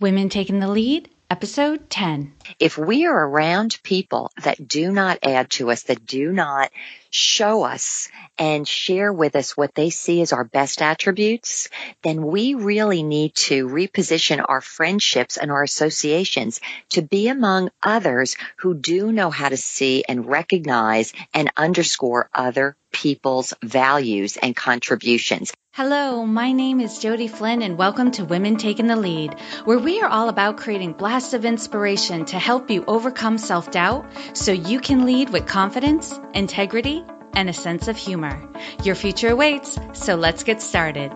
Women Taking the Lead, Episode 10. If we are around people that do not add to us, that do not show us and share with us what they see as our best attributes, then we really need to reposition our friendships and our associations to be among others who do know how to see and recognize and underscore other people's values and contributions. Hello, my name is Jody Flynn and welcome to Women Taking the Lead, where we are all about creating blasts of inspiration to help you overcome self-doubt so you can lead with confidence, integrity, and a sense of humor. Your future awaits, so let's get started.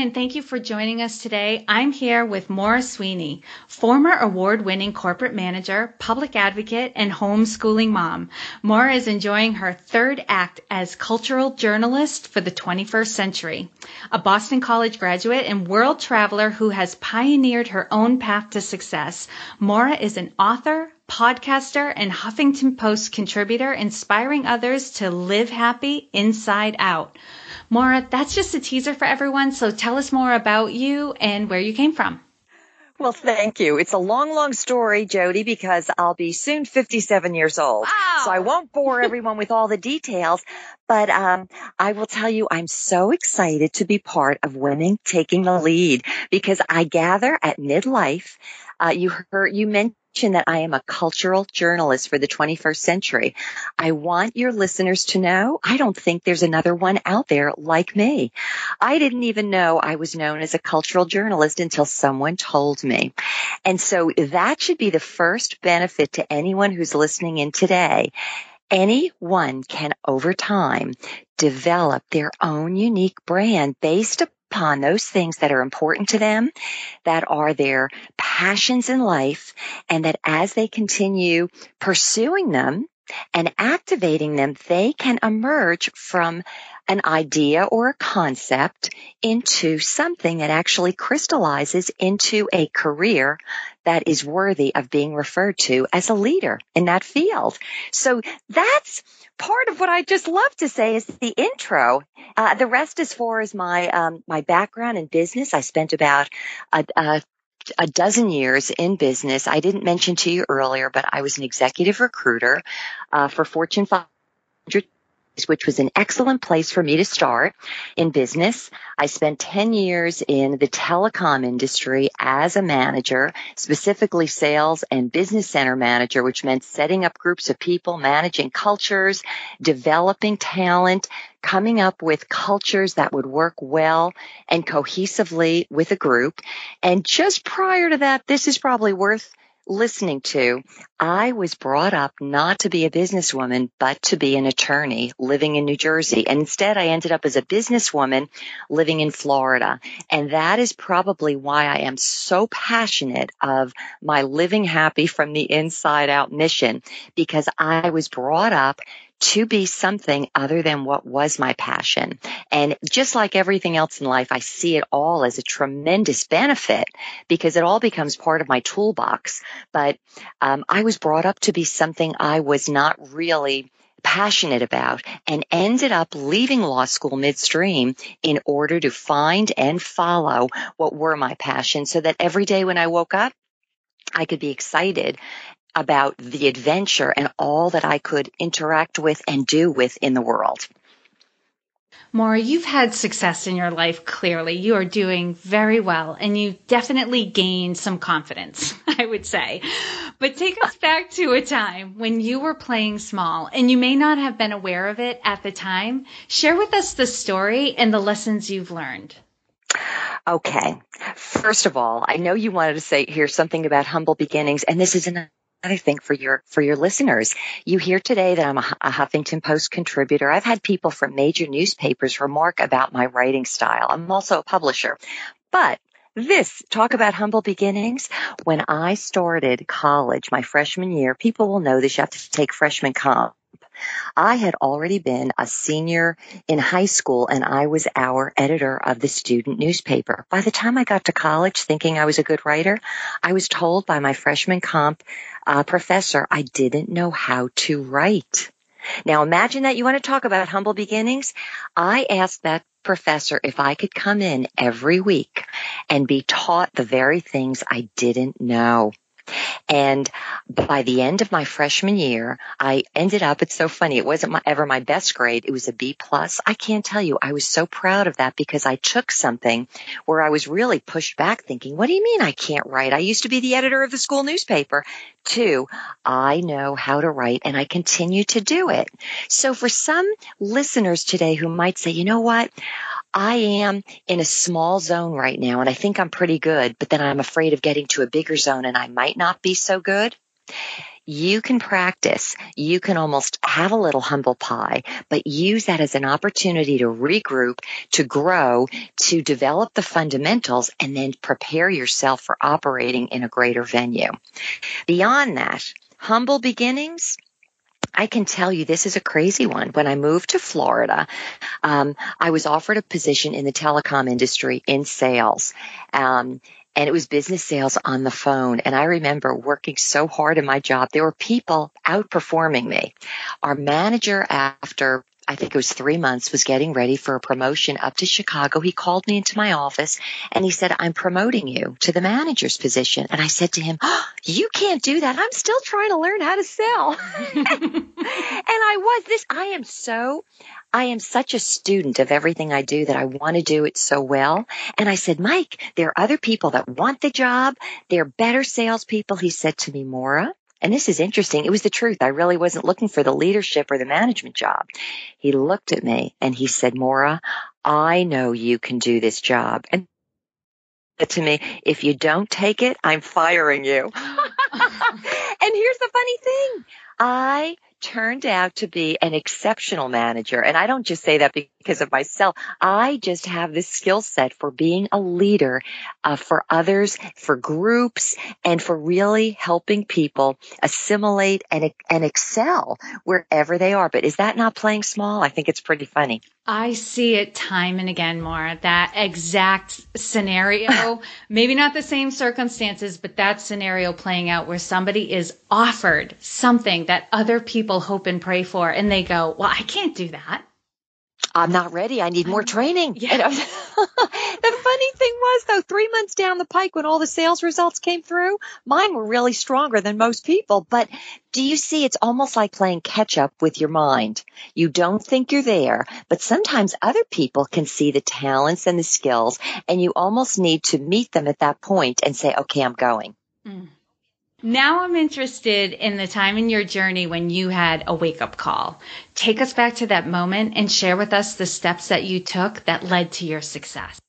And thank you for joining us today. I'm here with Maura Sweeney, former award winning corporate manager, public advocate, and homeschooling mom. Maura is enjoying her third act as cultural journalist for the 21st century. A Boston College graduate and world traveler who has pioneered her own path to success, Maura is an author, podcaster, and Huffington Post contributor, inspiring others to live happy inside out. Maura, that's just a teaser for everyone. So tell us more about you and where you came from. Well, thank you. It's a long, long story, Jody, because I'll be soon 57 years old. Wow. So I won't bore everyone with all the details, but um, I will tell you I'm so excited to be part of Women Taking the Lead because I gather at midlife. Uh, you heard, you mentioned that I am a cultural journalist for the 21st century. I want your listeners to know I don't think there's another one out there like me. I didn't even know I was known as a cultural journalist until someone told me. And so that should be the first benefit to anyone who's listening in today. Anyone can over time develop their own unique brand based upon those things that are important to them, that are their passions in life, and that as they continue pursuing them and activating them, they can emerge from an idea or a concept into something that actually crystallizes into a career that is worthy of being referred to as a leader in that field. So that's part of what I just love to say is the intro. Uh, the rest, as far as my um, my background in business, I spent about a, a a dozen years in business. I didn't mention to you earlier, but I was an executive recruiter uh, for Fortune 500 which was an excellent place for me to start in business. I spent 10 years in the telecom industry as a manager, specifically sales and business center manager, which meant setting up groups of people, managing cultures, developing talent, coming up with cultures that would work well and cohesively with a group. And just prior to that, this is probably worth listening to, I was brought up not to be a businesswoman, but to be an attorney living in New Jersey. And instead I ended up as a businesswoman living in Florida. And that is probably why I am so passionate of my living happy from the inside out mission because I was brought up to be something other than what was my passion. And just like everything else in life, I see it all as a tremendous benefit because it all becomes part of my toolbox. But um, I was brought up to be something I was not really passionate about and ended up leaving law school midstream in order to find and follow what were my passions so that every day when I woke up, I could be excited about the adventure and all that I could interact with and do with in the world. Maura, you've had success in your life, clearly. You are doing very well, and you definitely gained some confidence, I would say. But take us back to a time when you were playing small, and you may not have been aware of it at the time. Share with us the story and the lessons you've learned. Okay. First of all, I know you wanted to say here something about humble beginnings, and this is an I think for your for your listeners. You hear today that I'm a, a, Huffington Post contributor. I've had people from major newspapers remark about my writing style. I'm also a publisher. But this talk about humble beginnings. When I started college, my freshman year, people will know this. You have to take freshman comp. I had already been a senior in high school and I was our editor of the student newspaper. By the time I got to college thinking I was a good writer, I was told by my freshman comp uh, professor I didn't know how to write. Now imagine that you want to talk about humble beginnings. I asked that professor if I could come in every week and be taught the very things I didn't know. And by the end of my freshman year, I ended up, it's so funny. It wasn't my, ever my best grade. It was a B plus. I can't tell you. I was so proud of that because I took something where I was really pushed back thinking, what do you mean I can't write? I used to be the editor of the school newspaper. Two, I know how to write and I continue to do it. So for some listeners today who might say, you know what? I am in a small zone right now and I think I'm pretty good, but then I'm afraid of getting to a bigger zone and I might not be so good. You can practice. You can almost have a little humble pie, but use that as an opportunity to regroup, to grow, to develop the fundamentals, and then prepare yourself for operating in a greater venue. Beyond that, humble beginnings, I can tell you this is a crazy one. When I moved to Florida, um, I was offered a position in the telecom industry in sales. Um, and it was business sales on the phone. And I remember working so hard in my job. There were people outperforming me. Our manager after I think it was three months, was getting ready for a promotion up to Chicago. He called me into my office and he said, I'm promoting you to the manager's position. And I said to him, oh, you can't do that. I'm still trying to learn how to sell. and I was this, I am so, I am such a student of everything I do that I want to do it so well. And I said, Mike, there are other people that want the job. They're better salespeople. He said to me, Maura, and this is interesting. It was the truth. I really wasn't looking for the leadership or the management job. He looked at me and he said, Maura, I know you can do this job. And to me, if you don't take it, I'm firing you. and here's the funny thing. I turned out to be an exceptional manager. And I don't just say that because of myself. I just have this skill set for being a leader uh, for others, for groups, and for really helping people assimilate and, and excel wherever they are. But is that not playing small? I think it's pretty funny. I see it time and again more. That exact scenario, maybe not the same circumstances, but that scenario playing out where somebody is offered something that other people hope and pray for, and they go, Well, I can't do that. I'm not ready. I need more training. Yeah. the funny thing was though, three months down the pike when all the sales results came through, mine were really stronger than most people. But do you see it's almost like playing catch up with your mind? You don't think you're there, but sometimes other people can see the talents and the skills and you almost need to meet them at that point and say, okay, I'm going. Mm. Now I'm interested in the time in your journey when you had a wake up call. Take us back to that moment and share with us the steps that you took that led to your success.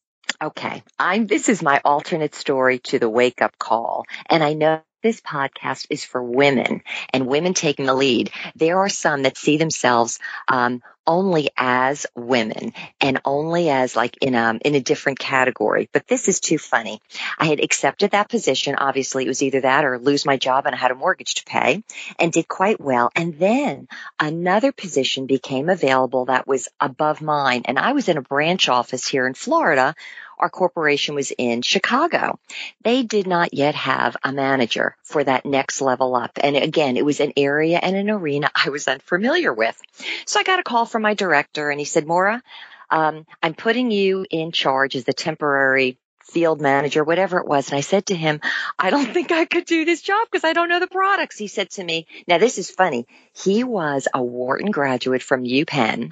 Okay. I'm, this is my alternate story to the wake up call. And I know this podcast is for women and women taking the lead. There are some that see themselves um, only as women and only as like in a in a different category. But this is too funny. I had accepted that position. Obviously, it was either that or lose my job, and I had a mortgage to pay, and did quite well. And then another position became available that was above mine, and I was in a branch office here in Florida our corporation was in Chicago. They did not yet have a manager for that next level up. And again, it was an area and an arena I was unfamiliar with. So I got a call from my director and he said, Maura, um, I'm putting you in charge as the temporary field manager, whatever it was. And I said to him, I don't think I could do this job because I don't know the products. He said to me, now this is funny. He was a Wharton graduate from UPenn,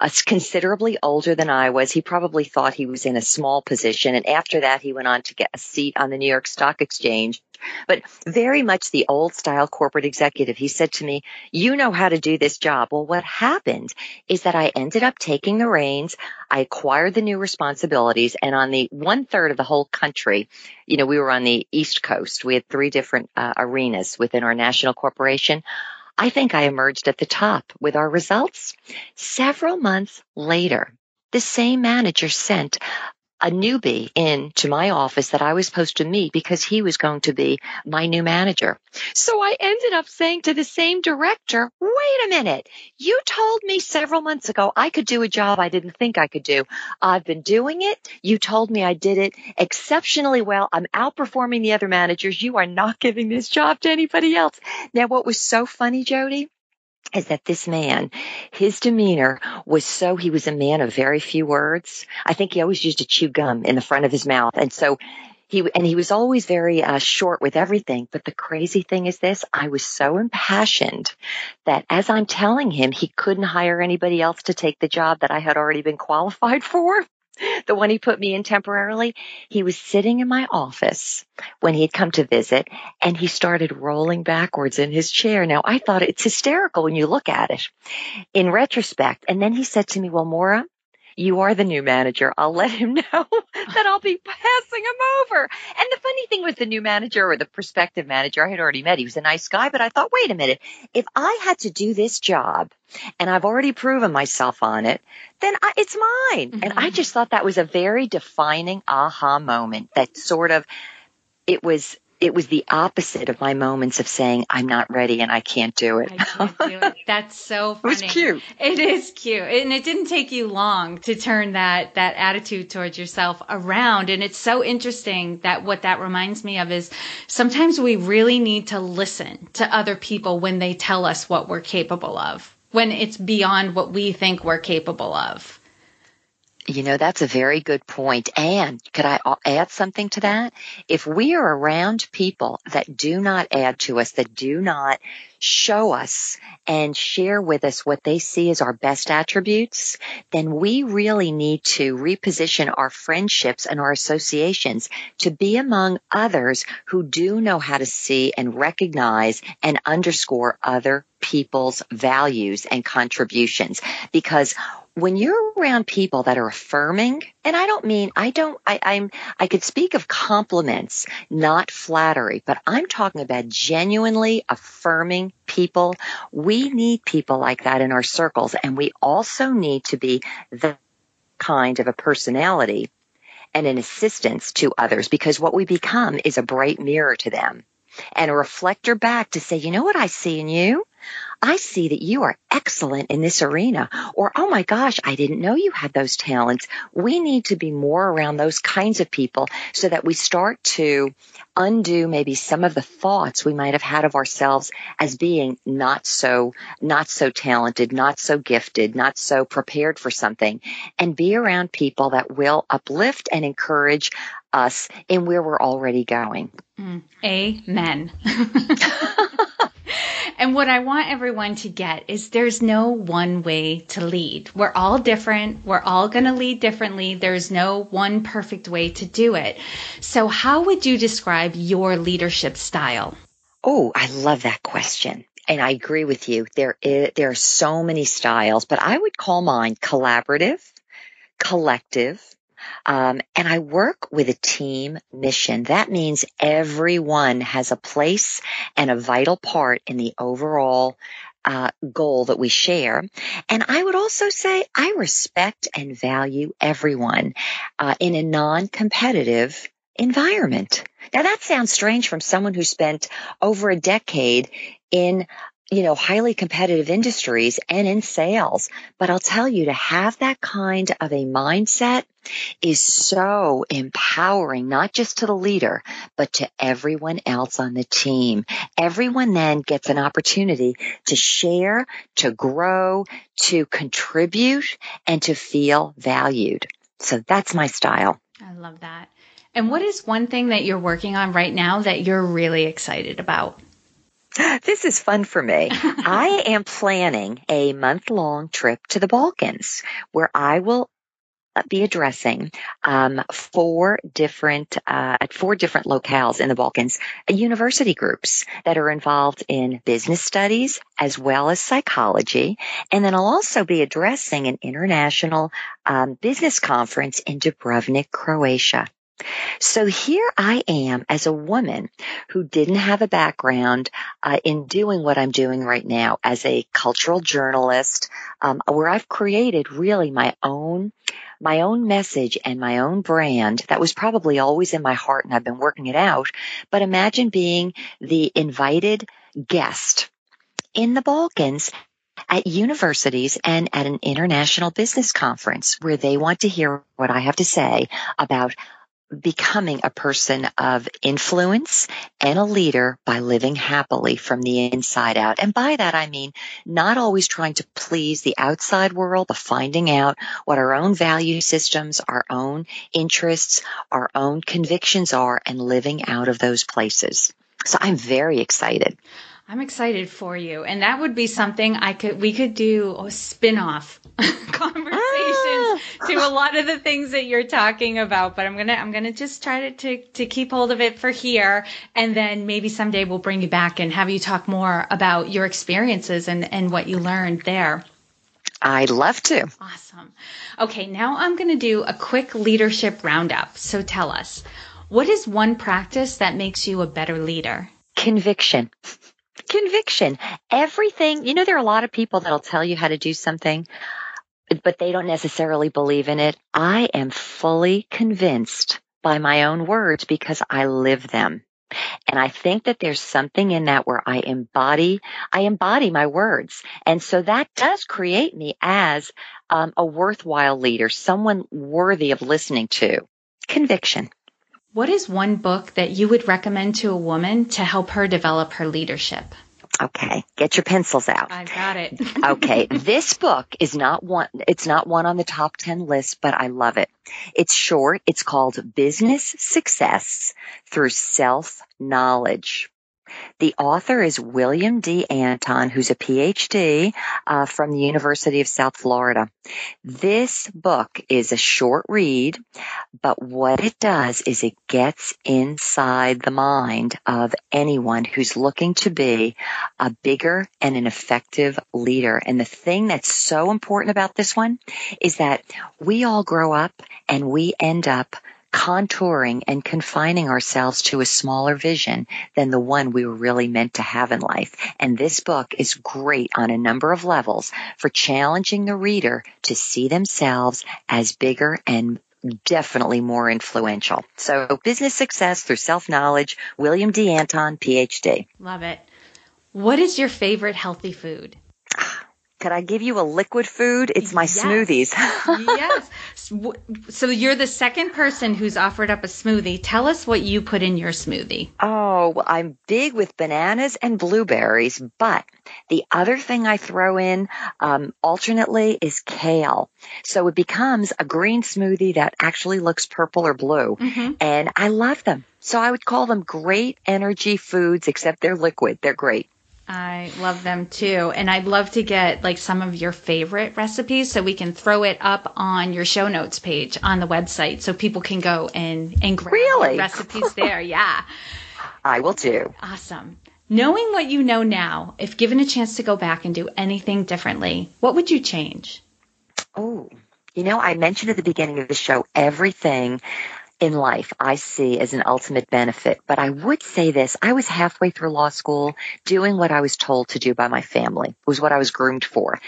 uh, considerably older than I was. He probably thought he was in a small position. And after that, he went on to get a seat on the New York Stock Exchange but very much the old style corporate executive. He said to me, you know how to do this job. Well, what happened is that I ended up taking the reins. I acquired the new responsibilities and on the one third of the whole country, you know, we were on the East Coast. We had three different uh, arenas within our national corporation. I think I emerged at the top with our results. Several months later, the same manager sent a newbie into my office that I was supposed to meet because he was going to be my new manager. So I ended up saying to the same director, wait a minute. You told me several months ago I could do a job I didn't think I could do. I've been doing it. You told me I did it exceptionally well. I'm outperforming the other managers. You are not giving this job to anybody else. Now, what was so funny, Jody? Is that this man, his demeanor was so, he was a man of very few words. I think he always used to chew gum in the front of his mouth. And so he, and he was always very uh, short with everything. But the crazy thing is this, I was so impassioned that as I'm telling him he couldn't hire anybody else to take the job that I had already been qualified for the one he put me in temporarily, he was sitting in my office when he had come to visit and he started rolling backwards in his chair. Now I thought it's hysterical when you look at it in retrospect. And then he said to me, well, Maura, you are the new manager. I'll let him know that I'll be passing him over. And the funny thing with the new manager or the prospective manager I had already met, he was a nice guy, but I thought, wait a minute, if I had to do this job and I've already proven myself on it, then I, it's mine. Mm-hmm. And I mm-hmm. just thought that was a very defining aha moment that sort of, it was it was the opposite of my moments of saying I'm not ready and I can't do it. Can't do it. That's so funny. it was cute. It is cute, and it didn't take you long to turn that that attitude towards yourself around. And it's so interesting that what that reminds me of is sometimes we really need to listen to other people when they tell us what we're capable of, when it's beyond what we think we're capable of. You know, that's a very good point. And could I add something to that? If we are around people that do not add to us, that do not show us and share with us what they see as our best attributes, then we really need to reposition our friendships and our associations to be among others who do know how to see and recognize and underscore other people's values and contributions because when you're around people that are affirming, and I don't mean, I don't, I, I'm, I could speak of compliments, not flattery, but I'm talking about genuinely affirming people. We need people like that in our circles, and we also need to be the kind of a personality and an assistance to others because what we become is a bright mirror to them and a reflector back to say, you know what I see in you? I see that you are excellent in this arena. Or, oh my gosh, I didn't know you had those talents. We need to be more around those kinds of people so that we start to undo maybe some of the thoughts we might have had of ourselves as being not so, not so talented, not so gifted, not so prepared for something and be around people that will uplift and encourage us in where we're already going. Mm. Amen. And what I want everyone to get is there's no one way to lead. We're all different. We're all going to lead differently. There's no one perfect way to do it. So how would you describe your leadership style? Oh, I love that question. And I agree with you. There is, there are so many styles, but I would call mine collaborative, collective, um, and I work with a team mission. That means everyone has a place and a vital part in the overall uh, goal that we share. And I would also say I respect and value everyone uh, in a non-competitive environment. Now that sounds strange from someone who spent over a decade in you know, highly competitive industries and in sales. But I'll tell you to have that kind of a mindset is so empowering, not just to the leader, but to everyone else on the team. Everyone then gets an opportunity to share, to grow, to contribute, and to feel valued. So that's my style. I love that. And what is one thing that you're working on right now that you're really excited about? This is fun for me. I am planning a month long trip to the Balkans where I will be addressing um, four different uh, at four different locales in the Balkans, uh, university groups that are involved in business studies as well as psychology, and then I'll also be addressing an international um, business conference in Dubrovnik, Croatia. So here I am as a woman who didn't have a background uh, in doing what I'm doing right now as a cultural journalist, um, where I've created really my own my own message and my own brand that was probably always in my heart and I've been working it out. But imagine being the invited guest in the Balkans at universities and at an international business conference where they want to hear what I have to say about becoming a person of influence and a leader by living happily from the inside out. And by that, I mean not always trying to please the outside world, but finding out what our own value systems, our own interests, our own convictions are and living out of those places. So I'm very excited. I'm excited for you. And that would be something I could, we could do a spin off conversations ah. to a lot of the things that you're talking about. But I'm going to, I'm going to just try to, to, to keep hold of it for here. And then maybe someday we'll bring you back and have you talk more about your experiences and, and what you learned there. I'd love to. Awesome. Okay. Now I'm going to do a quick leadership roundup. So tell us, what is one practice that makes you a better leader? Conviction conviction. Everything, you know, there are a lot of people that'll tell you how to do something, but they don't necessarily believe in it. I am fully convinced by my own words because I live them. And I think that there's something in that where I embody, I embody my words. And so that does create me as um, a worthwhile leader, someone worthy of listening to. Conviction. What is one book that you would recommend to a woman to help her develop her leadership? Okay, get your pencils out. I got it. okay, this book is not one, it's not one on the top 10 list, but I love it. It's short. It's called Business Success Through Self Knowledge. The author is William D. Anton, who's a PhD uh, from the University of South Florida. This book is a short read, but what it does is it gets inside the mind of anyone who's looking to be a bigger and an effective leader. And the thing that's so important about this one is that we all grow up and we end up contouring and confining ourselves to a smaller vision than the one we were really meant to have in life. And this book is great on a number of levels for challenging the reader to see themselves as bigger and definitely more influential. So business success through self-knowledge, William D. Anton, PhD. Love it. What is your favorite healthy food? Could I give you a liquid food? It's my yes. smoothies. yes. So you're the second person who's offered up a smoothie. Tell us what you put in your smoothie. Oh, well, I'm big with bananas and blueberries, but the other thing I throw in um, alternately is kale. So it becomes a green smoothie that actually looks purple or blue. Mm-hmm. And I love them. So I would call them great energy foods, except they're liquid. They're great. I love them too. And I'd love to get like some of your favorite recipes so we can throw it up on your show notes page on the website so people can go and, and grab really? recipes there. Yeah. I will too. Awesome. Knowing what you know now, if given a chance to go back and do anything differently, what would you change? Oh, you know, I mentioned at the beginning of the show everything in life I see as an ultimate benefit. But I would say this, I was halfway through law school doing what I was told to do by my family. Was what I was groomed for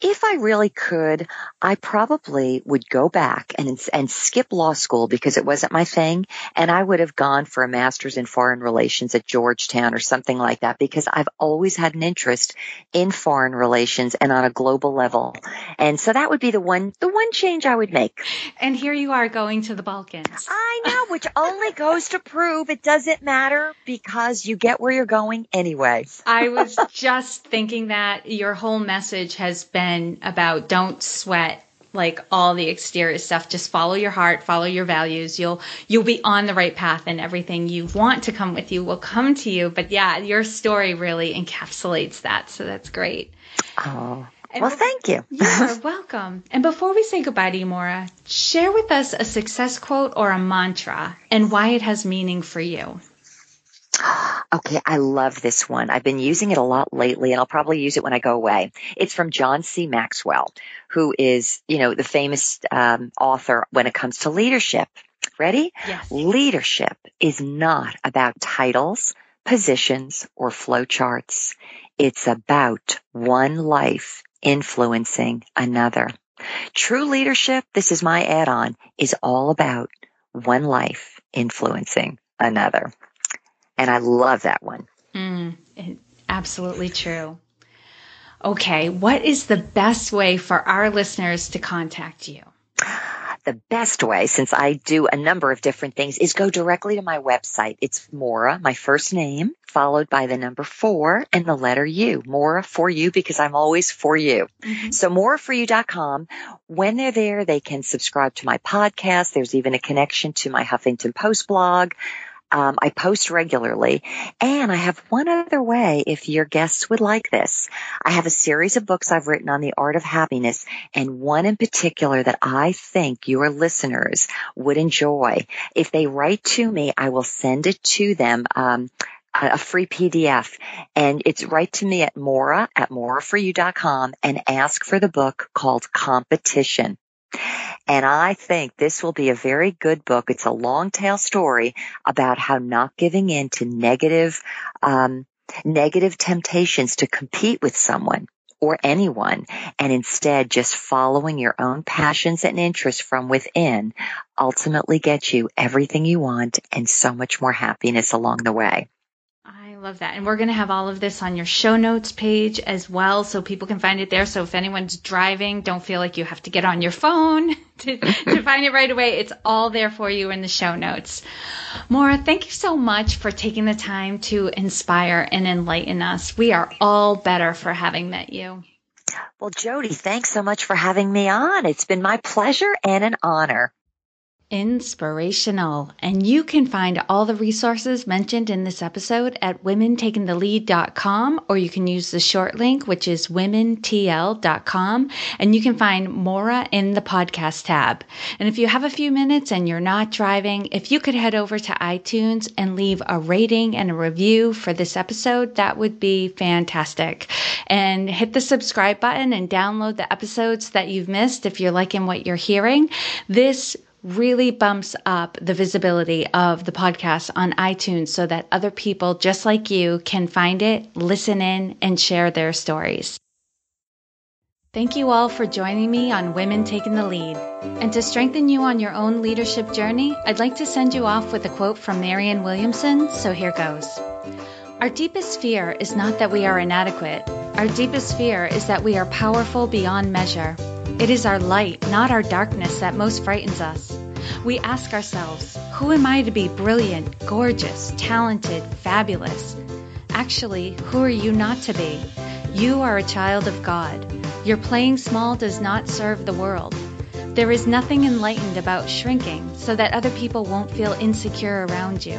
if I really could, I probably would go back and and skip law school because it wasn't my thing, and I would have gone for a master's in foreign relations at Georgetown or something like that because I've always had an interest in foreign relations and on a global level, and so that would be the one the one change I would make. And here you are going to the Balkans. I know, which only goes to prove it doesn't matter because you get where you're going anyway. I was just thinking that your whole message has been about don't sweat like all the exterior stuff just follow your heart follow your values you'll you'll be on the right path and everything you want to come with you will come to you but yeah your story really encapsulates that so that's great oh and well, thank you. You're welcome. And before we say goodbye to you, Maura, share with us a success quote or a mantra and why it has meaning for you. Okay, I love this one. I've been using it a lot lately and I'll probably use it when I go away. It's from John C. Maxwell, who is, you know, the famous um, author when it comes to leadership. Ready? Yes. Leadership is not about titles, positions, or flowcharts. It's about one life influencing another. True leadership, this is my add on, is all about one life influencing another. And I love that one. Mm, absolutely true. Okay, what is the best way for our listeners to contact you? The best way, since I do a number of different things, is go directly to my website. It's Maura, my first name, followed by the number four and the letter U. Maura for you because I'm always for you. Mm-hmm. So mauraforyou.com. When they're there, they can subscribe to my podcast. There's even a connection to my Huffington Post blog. Um, I post regularly and I have one other way if your guests would like this. I have a series of books I've written on the art of happiness and one in particular that I think your listeners would enjoy. If they write to me, I will send it to them. Um, a free PDF and it's right to me at Maura at mauraforyou.com and ask for the book called Competition. And I think this will be a very good book. It's a long tail story about how not giving in to negative, um, negative temptations to compete with someone or anyone and instead just following your own passions and interests from within ultimately gets you everything you want and so much more happiness along the way love that. And we're going to have all of this on your show notes page as well so people can find it there. So if anyone's driving, don't feel like you have to get on your phone to, to find it right away. It's all there for you in the show notes. Maura, thank you so much for taking the time to inspire and enlighten us. We are all better for having met you. Well, Jody, thanks so much for having me on. It's been my pleasure and an honor inspirational. And you can find all the resources mentioned in this episode at womentakingthelead.com or you can use the short link, which is womentl.com. And you can find Maura in the podcast tab. And if you have a few minutes and you're not driving, if you could head over to iTunes and leave a rating and a review for this episode, that would be fantastic. And hit the subscribe button and download the episodes that you've missed if you're liking what you're hearing. This really bumps up the visibility of the podcast on iTunes so that other people just like you can find it, listen in, and share their stories. Thank you all for joining me on Women Taking the Lead. And to strengthen you on your own leadership journey, I'd like to send you off with a quote from Marianne Williamson, so here goes. Our deepest fear is not that we are inadequate. Our deepest fear is that we are powerful beyond measure. It is our light, not our darkness, that most frightens us. We ask ourselves, who am I to be brilliant, gorgeous, talented, fabulous? Actually, who are you not to be? You are a child of God. Your playing small does not serve the world. There is nothing enlightened about shrinking so that other people won't feel insecure around you.